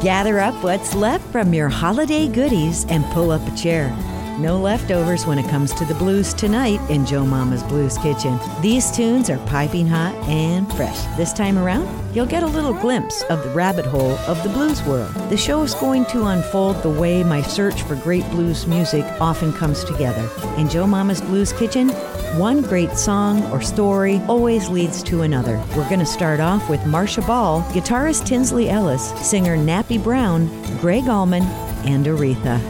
Gather up what's left from your holiday goodies and pull up a chair. No leftovers when it comes to the blues tonight in Joe Mama's Blues Kitchen. These tunes are piping hot and fresh. This time around, you'll get a little glimpse of the rabbit hole of the blues world. The show is going to unfold the way my search for great blues music often comes together. In Joe Mama's Blues Kitchen, one great song or story always leads to another. We're going to start off with Marcia Ball, guitarist Tinsley Ellis, singer Nappy Brown, Gregg Allman, and Aretha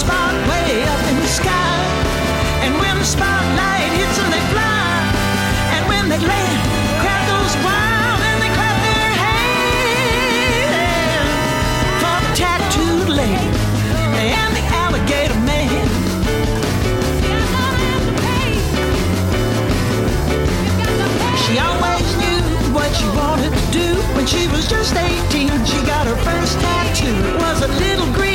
spot way up in the sky. And when the spotlight hits them, they fly. And when they land, the crowd goes wild and they clap their hands for the tattooed lady and the alligator man. She always knew what she wanted to do. When she was just 18, she got her first tattoo. It was a little green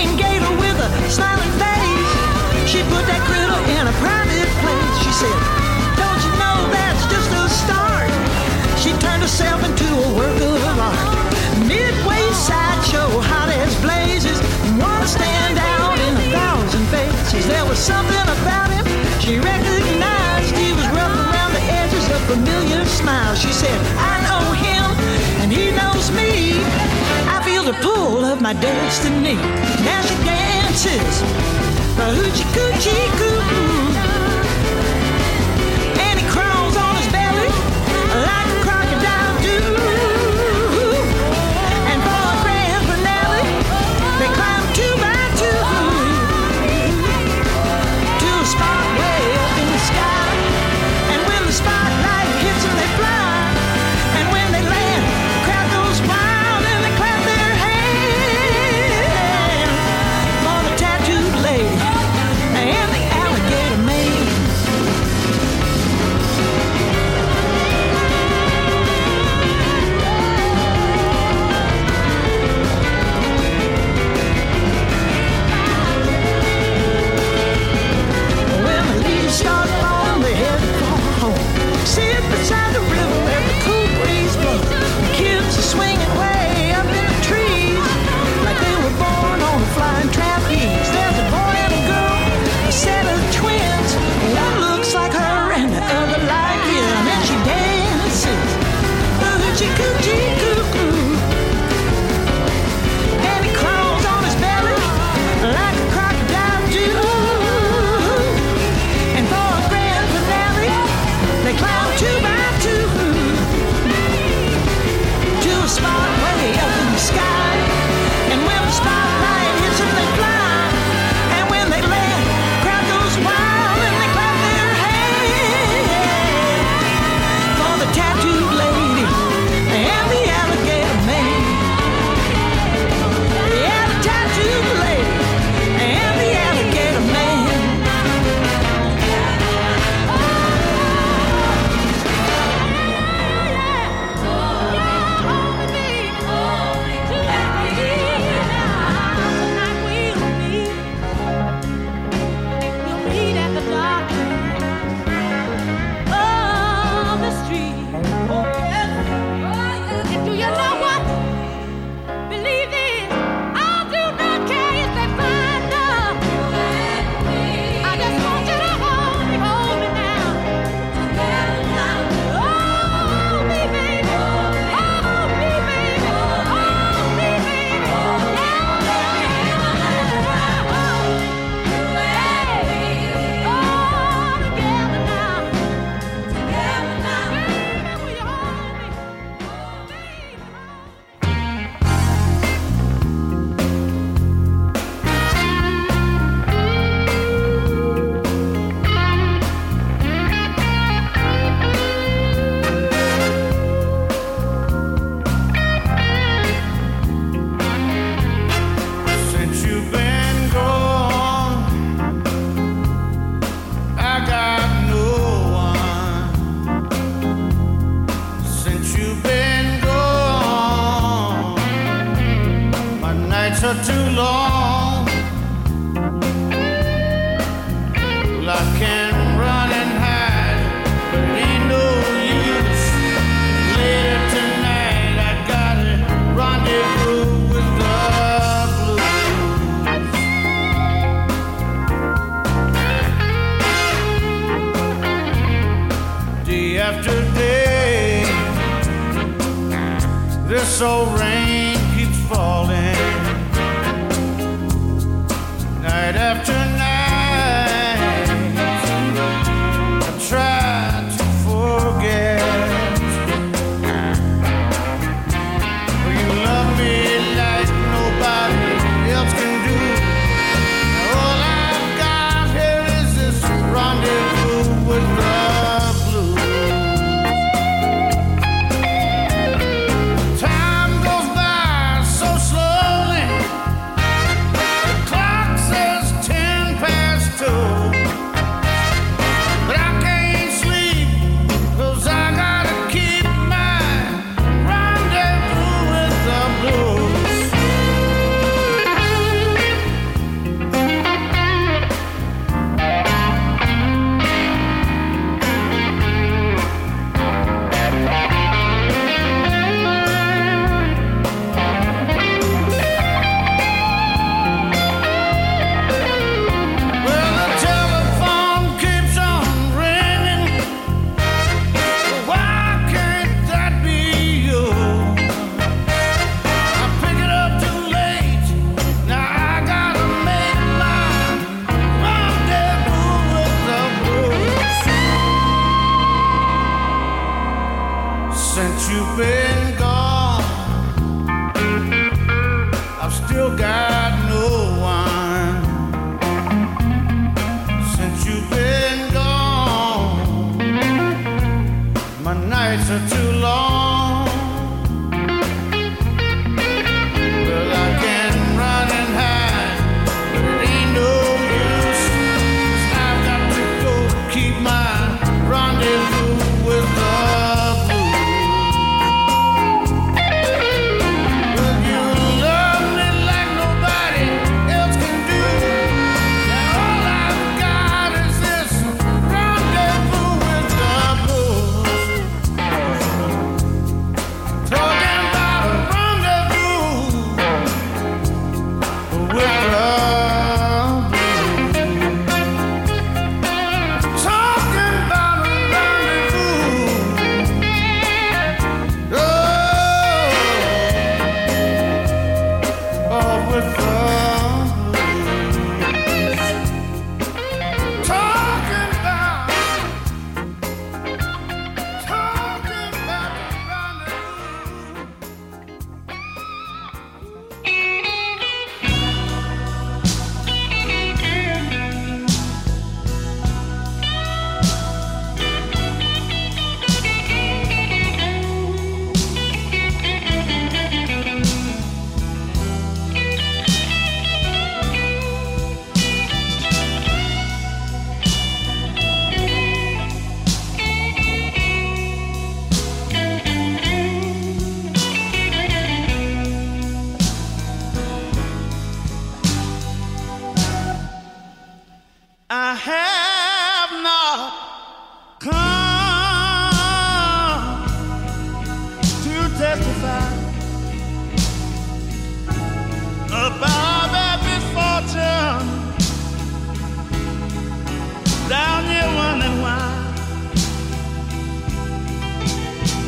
There was something about him she recognized. He was rough around the edges, a familiar smile. She said, I know him, and he knows me. I feel the pull of my destiny. Now she dances, hoochie coochie coo.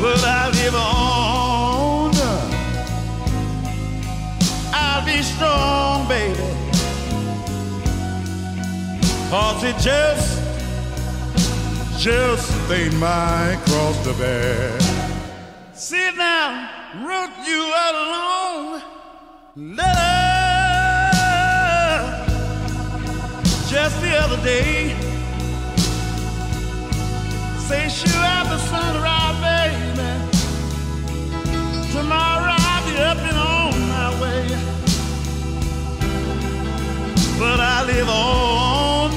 but I'll live on. I'll be strong, baby, cause it just, just ain't my cross to bear. Sit down, wrote you a long letter. Just the other day, say shoot out the sun right sunrise. Tomorrow I'll be up and on my way. But I live on.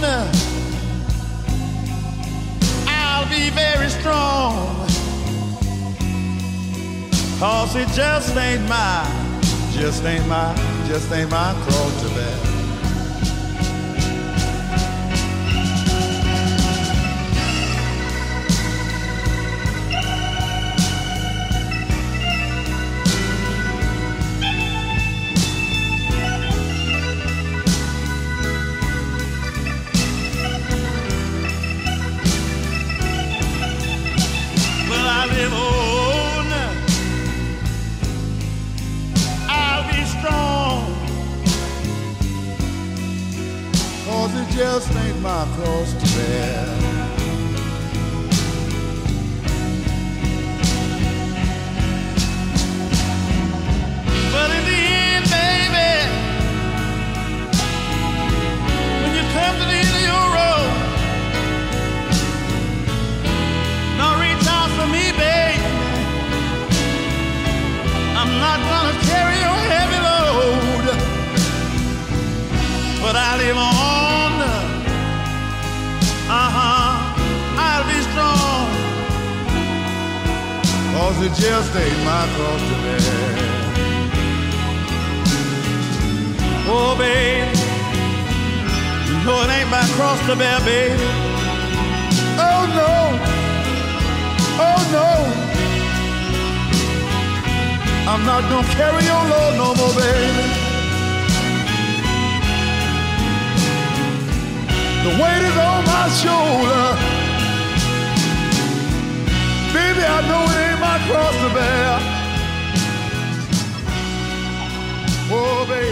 I'll be very. Cause it just ain't my, just ain't my, just ain't my cross to bear. my cross to bear. cross to bear. Oh, babe, you know it ain't my cross to bear, babe. Oh, no. Oh, no. I'm not gonna carry your load no more, baby. The weight is on my shoulder. Baby, I know it ain't my cross to bear. Oh, baby.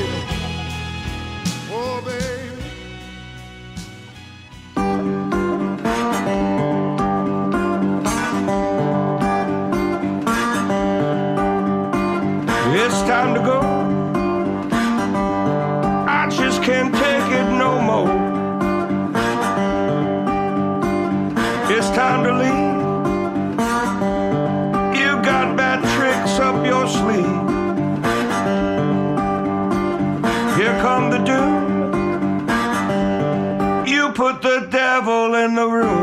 in the room.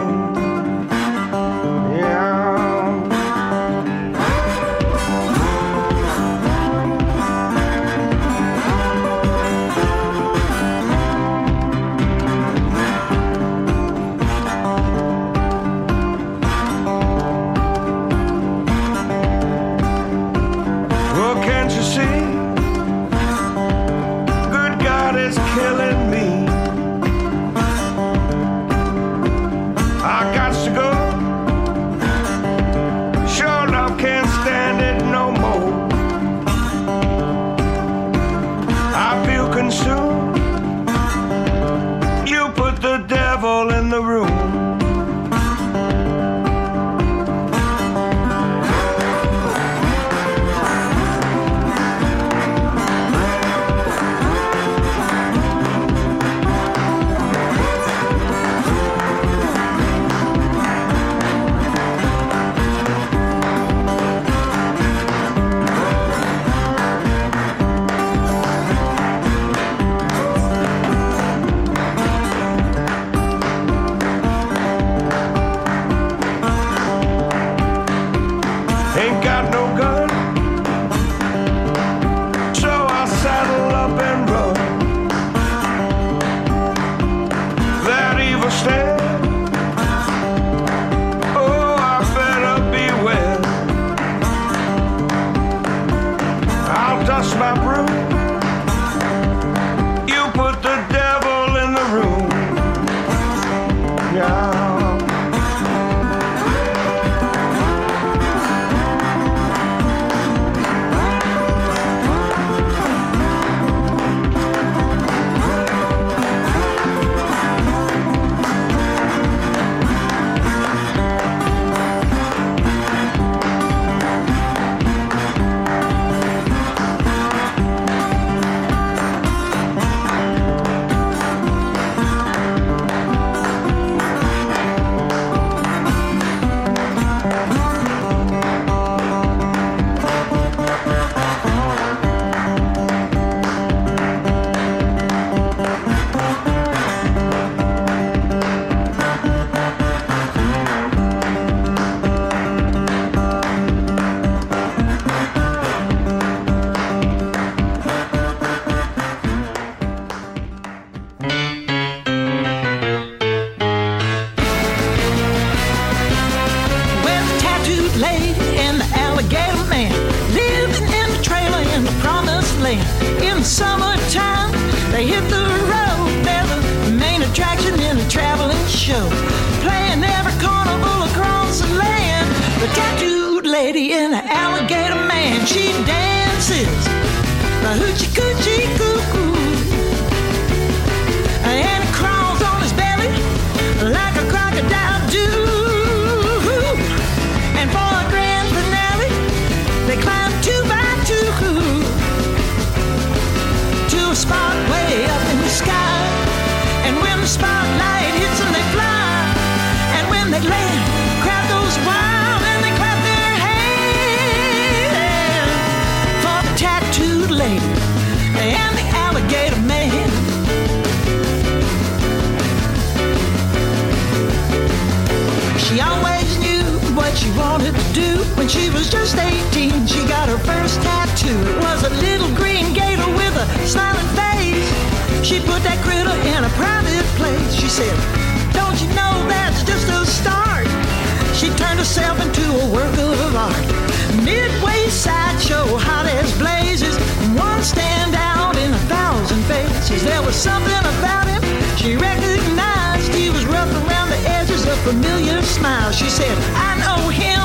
Smile. She said, I know him,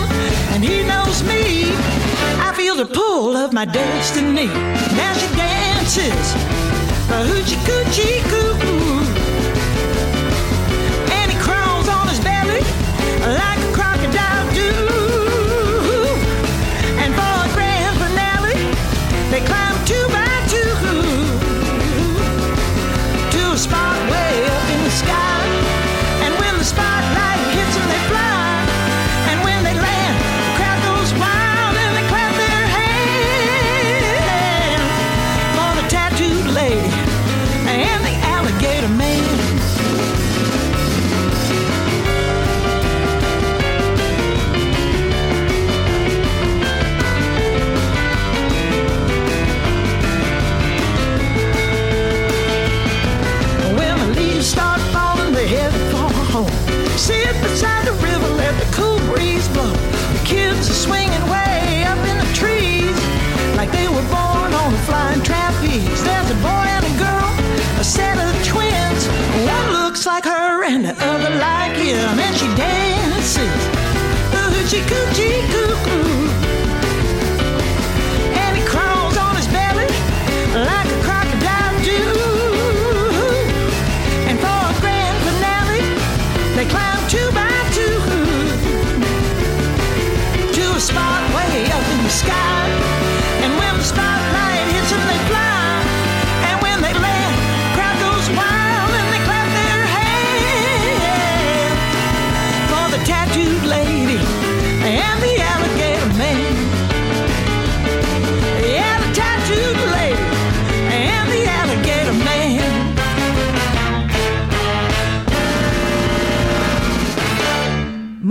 and he knows me. I feel the pull of my destiny. Now she dances, hoochie coochie coo.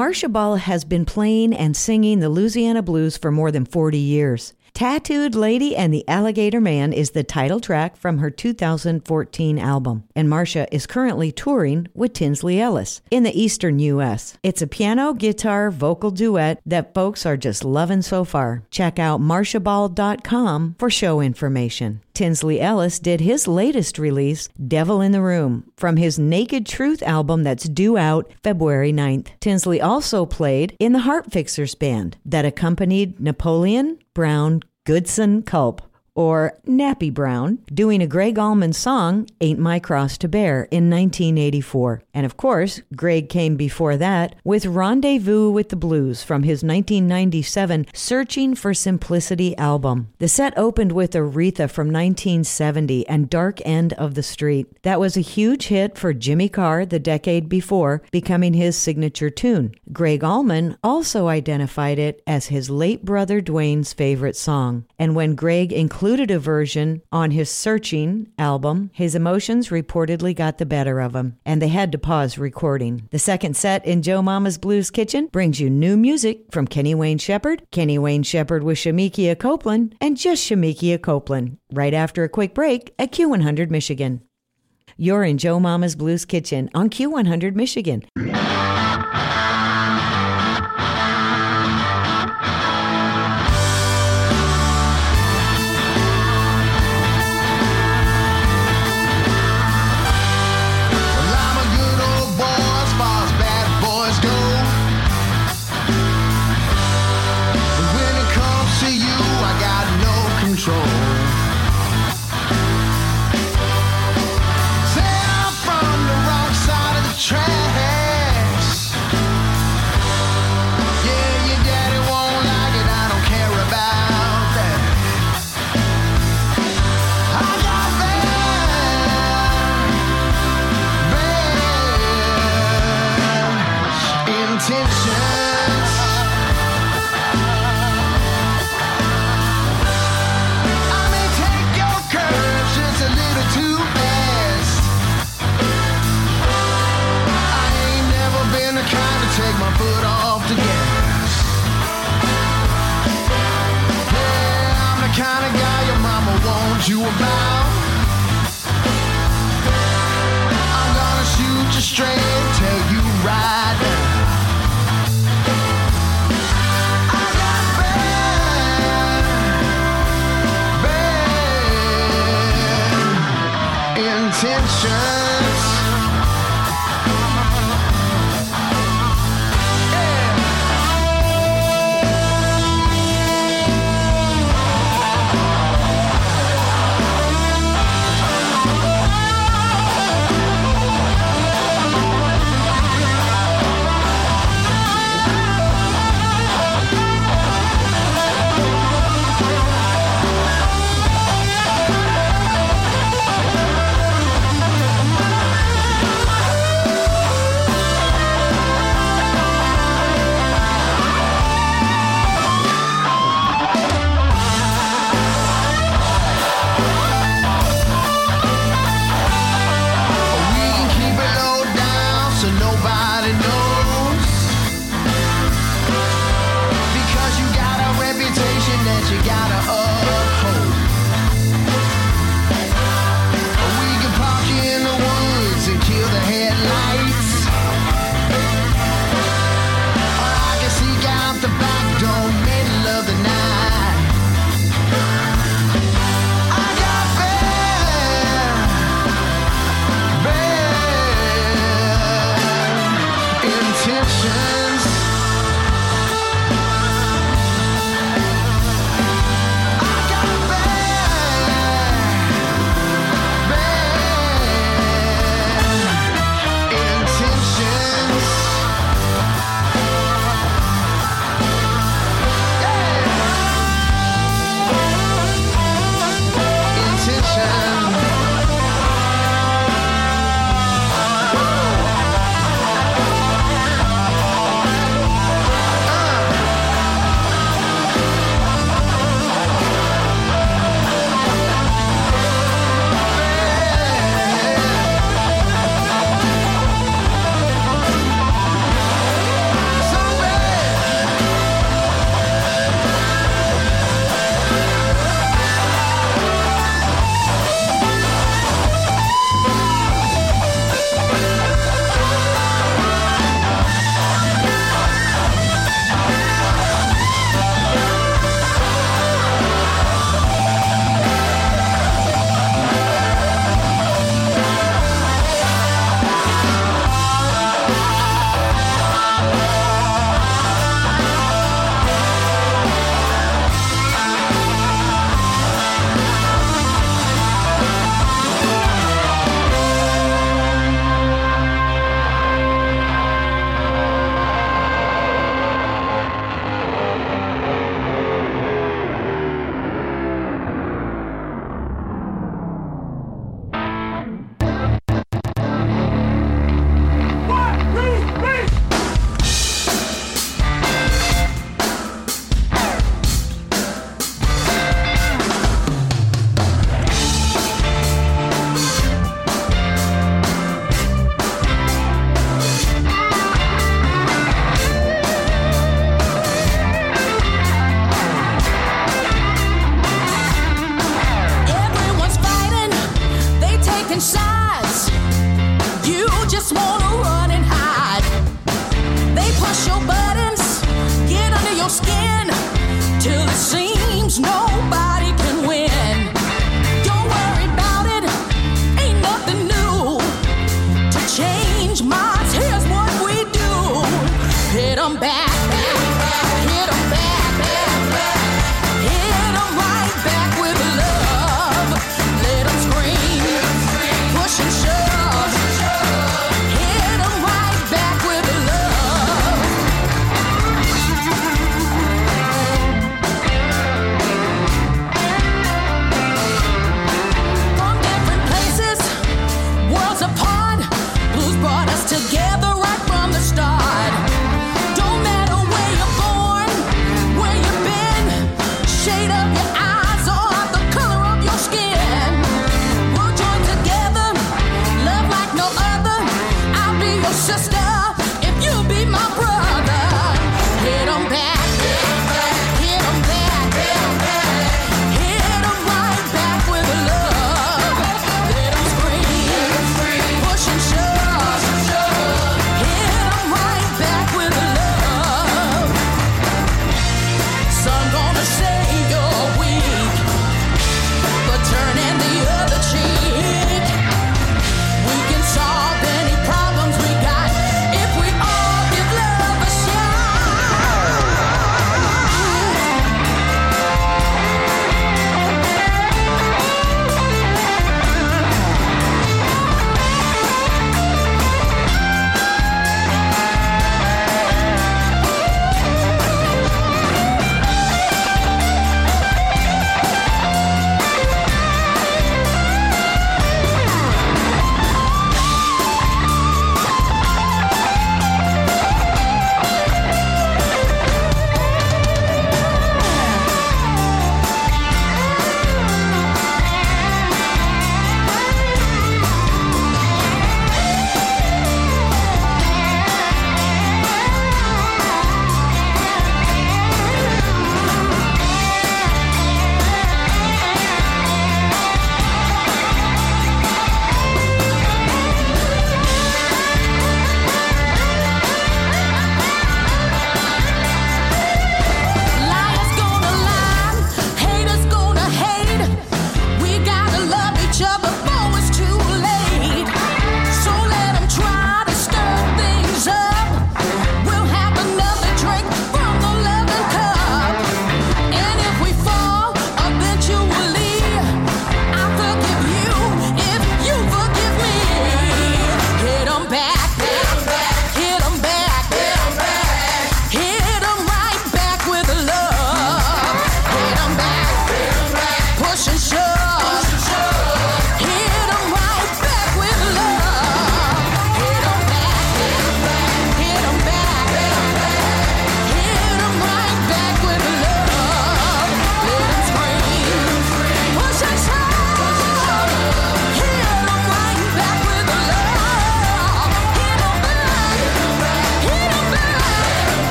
Marcia Ball has been playing and singing the Louisiana blues for more than 40 years. Tattooed Lady and the Alligator Man is the title track from her 2014 album, and Marcia is currently touring with Tinsley Ellis in the eastern U.S. It's a piano, guitar, vocal duet that folks are just loving so far. Check out marciaball.com for show information. Tinsley Ellis did his latest release, Devil in the Room, from his Naked Truth album that's due out February 9th. Tinsley also played in the Heart Fixers band that accompanied Napoleon Brown Goodson Culp or Nappy Brown, doing a Gregg Allman song, Ain't My Cross to Bear, in 1984. And of course, Gregg came before that with Rendezvous with the Blues from his 1997 Searching for Simplicity album. The set opened with Aretha from 1970 and Dark End of the Street. That was a huge hit for Jimmy Carr the decade before, becoming his signature tune. Gregg Allman also identified it as his late brother Duane's favorite song. And when Gregg included a version on his Searching album, his emotions reportedly got the better of him, and they had to pause recording. The second set in Joe Mama's Blues Kitchen brings you new music from Kenny Wayne Shepherd, Kenny Wayne Shepherd with Shemekia Copeland, and just Shemekia Copeland, right after a quick break at Q100 Michigan. You're in Joe Mama's Blues Kitchen on Q100 Michigan.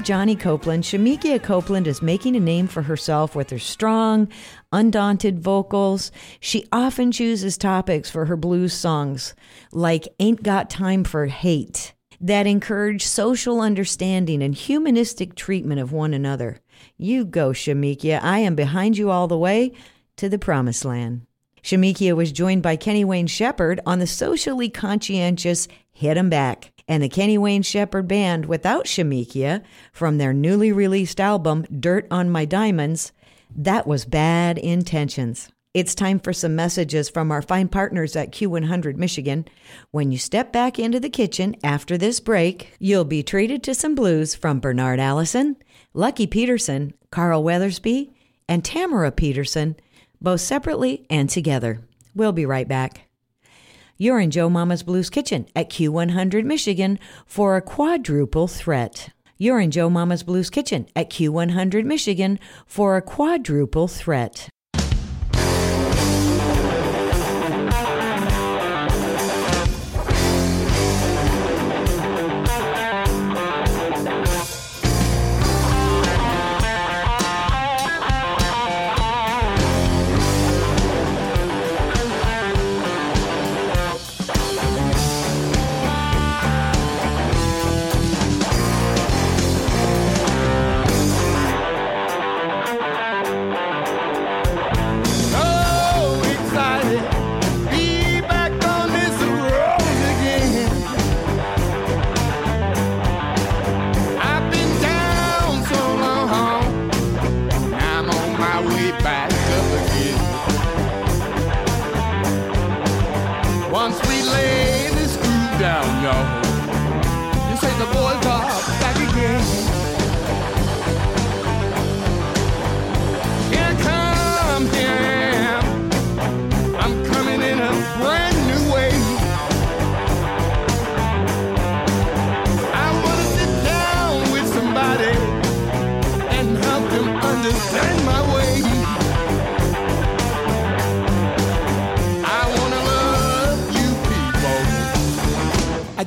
Of Johnny Copeland, Shemekia Copeland is making a name for herself with her strong, undaunted vocals. She often chooses topics for her blues songs, like Ain't Got Time for Hate, that encourage social understanding and humanistic treatment of one another. You go, Shemekia. I am behind you all the way to the promised land. Shemekia was joined by Kenny Wayne Shepherd on the socially conscientious Hit 'em Back and the Kenny Wayne Shepherd Band without Shemekia from their newly released album Dirt on My Diamonds. That was bad intentions. It's time for some messages from our fine partners at Q100 Michigan. When you step back into the kitchen after this break, you'll be treated to some blues from Bernard Allison, Lucky Peterson, Carl Weathersby, and Tamara Peterson, both separately and together. We'll be right back. You're in Joe Mama's Blues Kitchen at Q100 Michigan for a quadruple threat. You're in Joe Mama's Blues Kitchen at Q100 Michigan for a quadruple threat.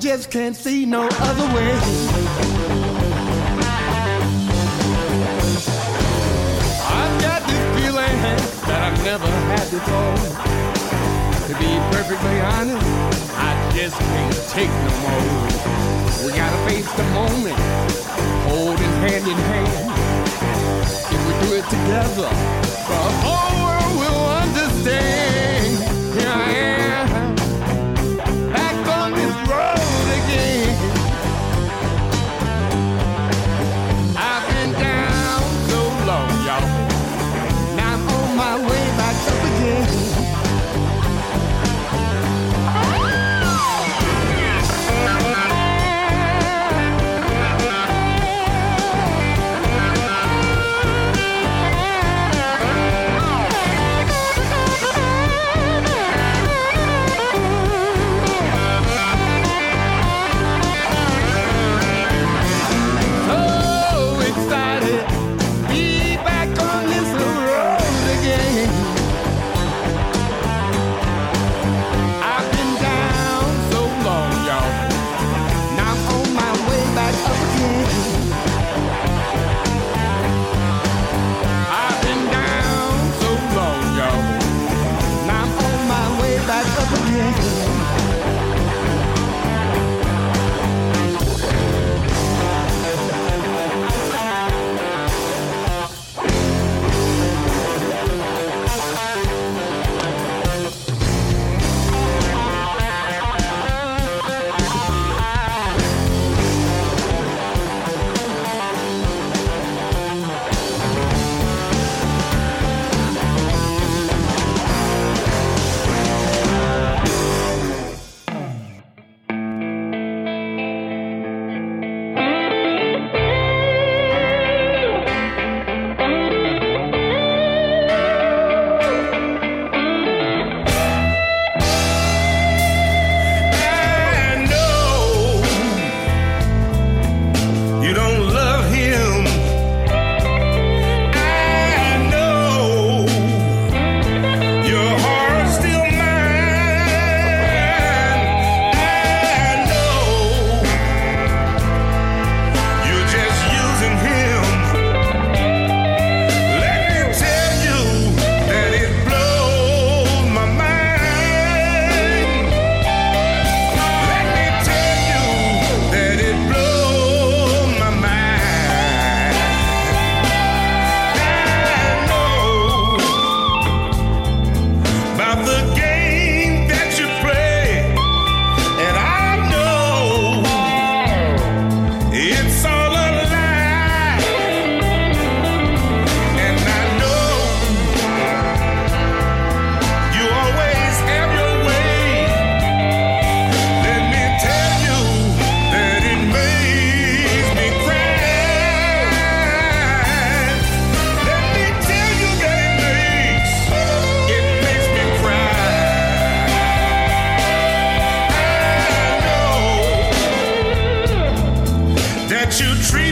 Just can't see no other way. I've got this feeling that I've never had before. To be perfectly honest, I just can't take no more. We gotta face the moment, holding hand in hand. If we do it together, you treat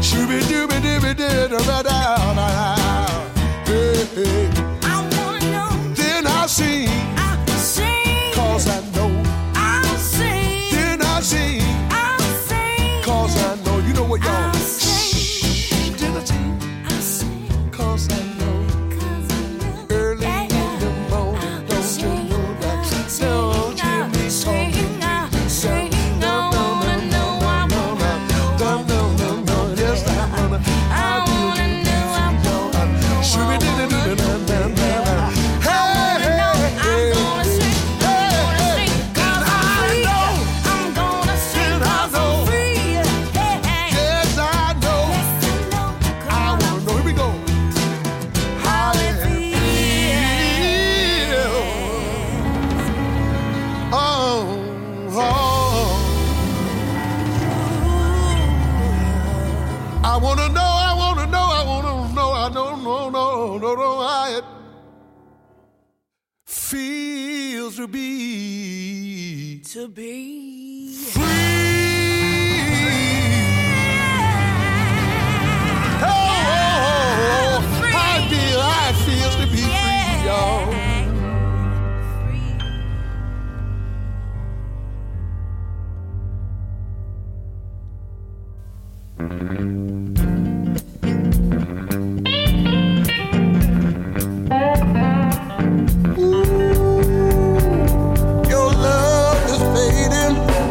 Shooby dooby dooby doo da da da da. be.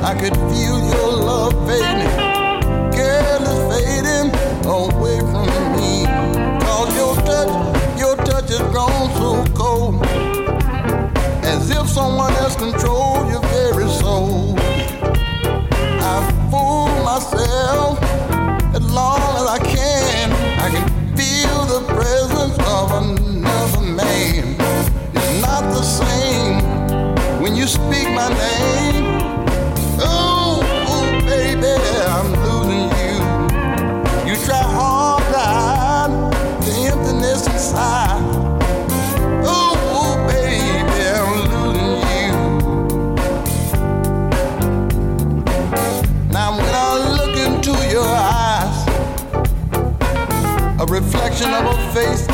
I could feel your love fading, girl is fading away from me. Cause your touch, your touch has grown so cold, as if someone else controlled. face.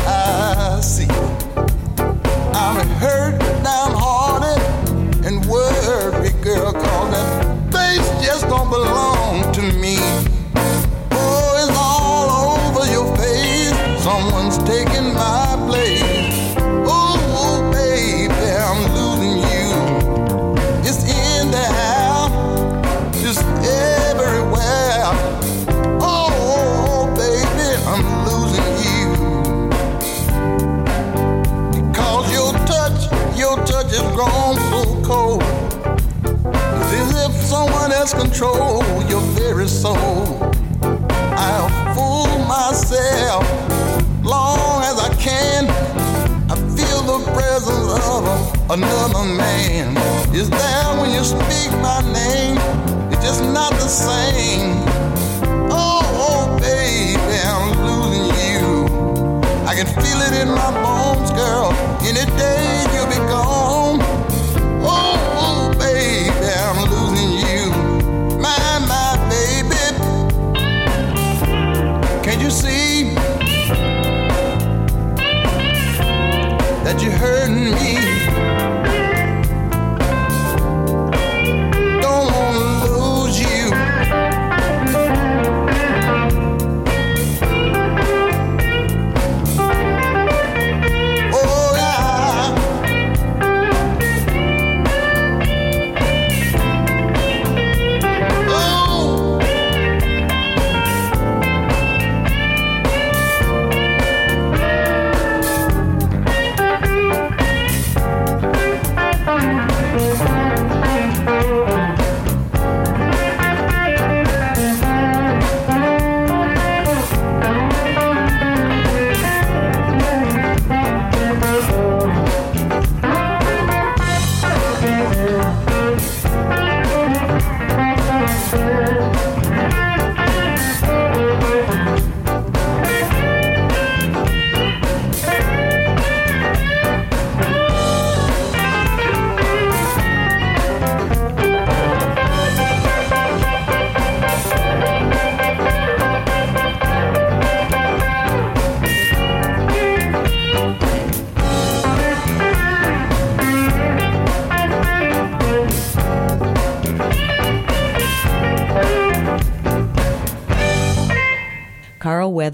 control your very soul. I'll fool myself long as I can. I feel the presence of another man. Is there when you speak my name? It's just not the same. Oh, baby, I'm losing you. I can feel it in my bones, girl, any day. That you're hurting me?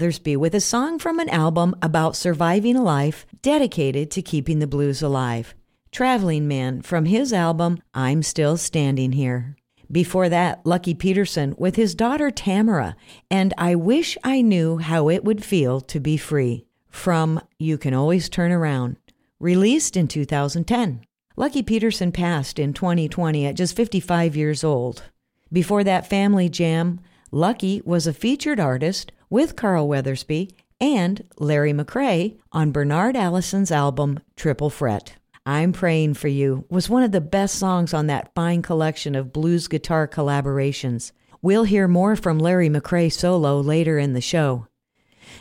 Weathersby with a song from an album about surviving a life dedicated to keeping the blues alive. Traveling Man from his album I'm Still Standing Here. Before that, Lucky Peterson with his daughter Tamara and I Wish I Knew How It Would Feel to Be Free from You Can Always Turn Around, released in 2010. Lucky Peterson passed in 2020 at just 55 years old. Before that family jam, Lucky was a featured artist with Carl Weathersby and Larry McCray on Bernard Allison's album Triple Fret. I'm Praying for You was one of the best songs on that fine collection of blues guitar collaborations. We'll hear more from Larry McCray solo later in the show.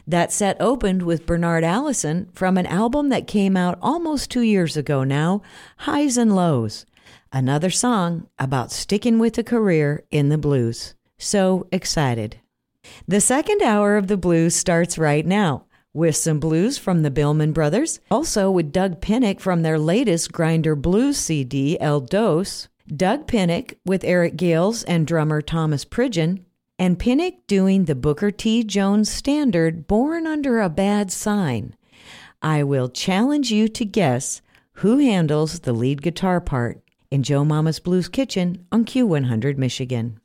That set opened with Bernard Allison from an album that came out almost two years ago now, Highs and Lows, another song about sticking with a career in the blues. So excited. The second hour of the blues starts right now with some blues from the Bihlman Brothers, also with Doug Pinnick from their latest Grinder Blues CD, El Dos, Doug Pinnick with Eric Gales and drummer Thomas Pridgen, and Pinnick doing the Booker T. Jones standard Born Under a Bad Sign. I will challenge you to guess who handles the lead guitar part in Joe Mama's Blues Kitchen on Q100 Michigan.